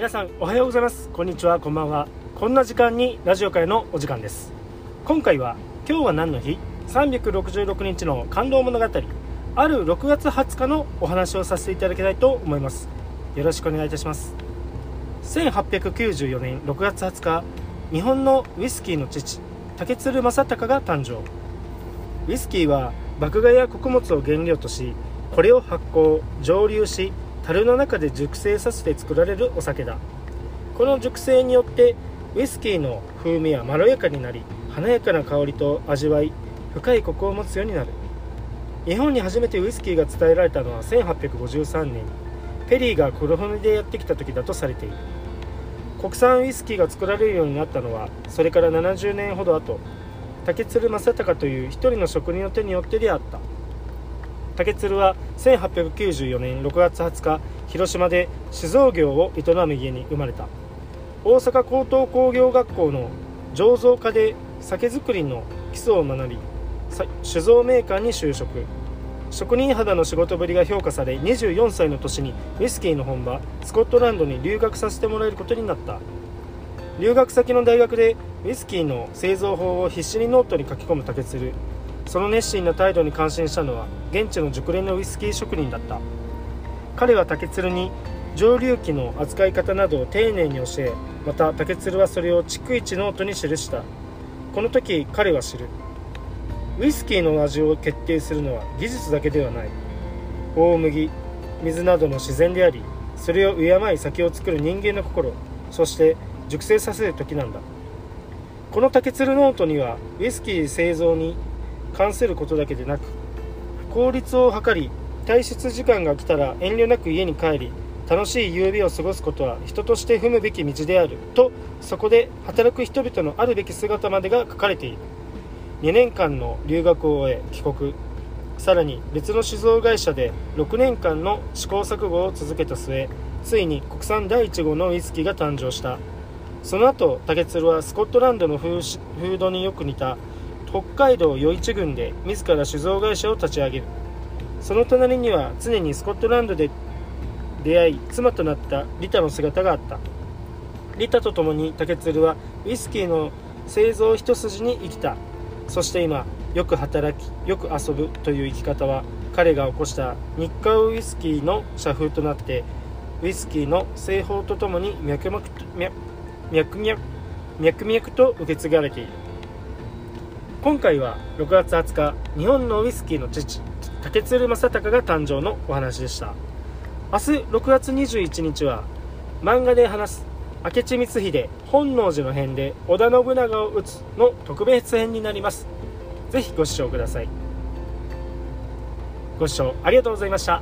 皆さんおはようございます。こんにちは。こんばんは。こんな時間にラジオ界のお時間です。今回は今日は何の日？366日の感動物語。ある6月20日のお話をさせていただきたいと思います。よろしくお願いいたします。1894年6月20日日本のウイスキーの父竹鶴正隆が誕生。ウイスキーは麦芽や穀物を原料としこれを発酵蒸留し樽の中で熟成させて作られるお酒だ。この熟成によってウイスキーの風味はまろやかになり華やかな香りと味わい深いコクを持つようになる。日本に初めてウイスキーが伝えられたのは1853年。ペリーが黒船でやってきた時だとされている。国産ウイスキーが作られるようになったのはそれから70年ほど後。竹鶴正隆という一人の職人の手によってであった。竹鶴は1894年6月20日広島で酒造業を営む家に生まれた。大阪高等工業学校の醸造科で酒造りの基礎を学び酒造メーカーに就職。職人肌の仕事ぶりが評価され24歳の年にウイスキーの本場スコットランドに留学させてもらえることになった。留学先の大学でウイスキーの製造法を必死にノートに書き込む竹鶴。その熱心な態度に感心したのは現地の熟練のウイスキー職人だった。彼は竹鶴に蒸留器の扱い方などを丁寧に教えまた竹鶴はそれを逐一ノートに記した。この時彼は知る。ウイスキーの味を決定するのは技術だけではない。大麦水などの自然でありそれを敬い酒を作る人間の心そして熟成させる時なんだ。この竹鶴ノートにはウイスキー製造に関することだけでなく効率を図り退出時間が来たら遠慮なく家に帰り楽しい夕日を過ごすことは人として踏むべき道であるとそこで働く人々のあるべき姿までが書かれている。2年間の留学を終え帰国。さらに別の酒造会社で6年間の試行錯誤を続けた末ついに国産第1号のウイスキーが誕生した。その後竹鶴はスコットランドのフードによく似た北海道余市郡で自ら酒造会社を立ち上げる。その隣には常にスコットランドで出会い妻となったリタの姿があった。リタと共に竹鶴はウイスキーの製造一筋に生きた。そして今よく働きよく遊ぶという生き方は彼が起こした日課ウイスキーの社風となってウイスキーの製法とともに脈々と脈々脈々と受け継がれている。今回は6月20日日本のウイスキーの父竹鶴正隆が誕生のお話でした。明日6月21日は漫画で話す明智光秀本能寺の変で織田信長を討つの特別編になります。ぜひご視聴ください。ご視聴ありがとうございました。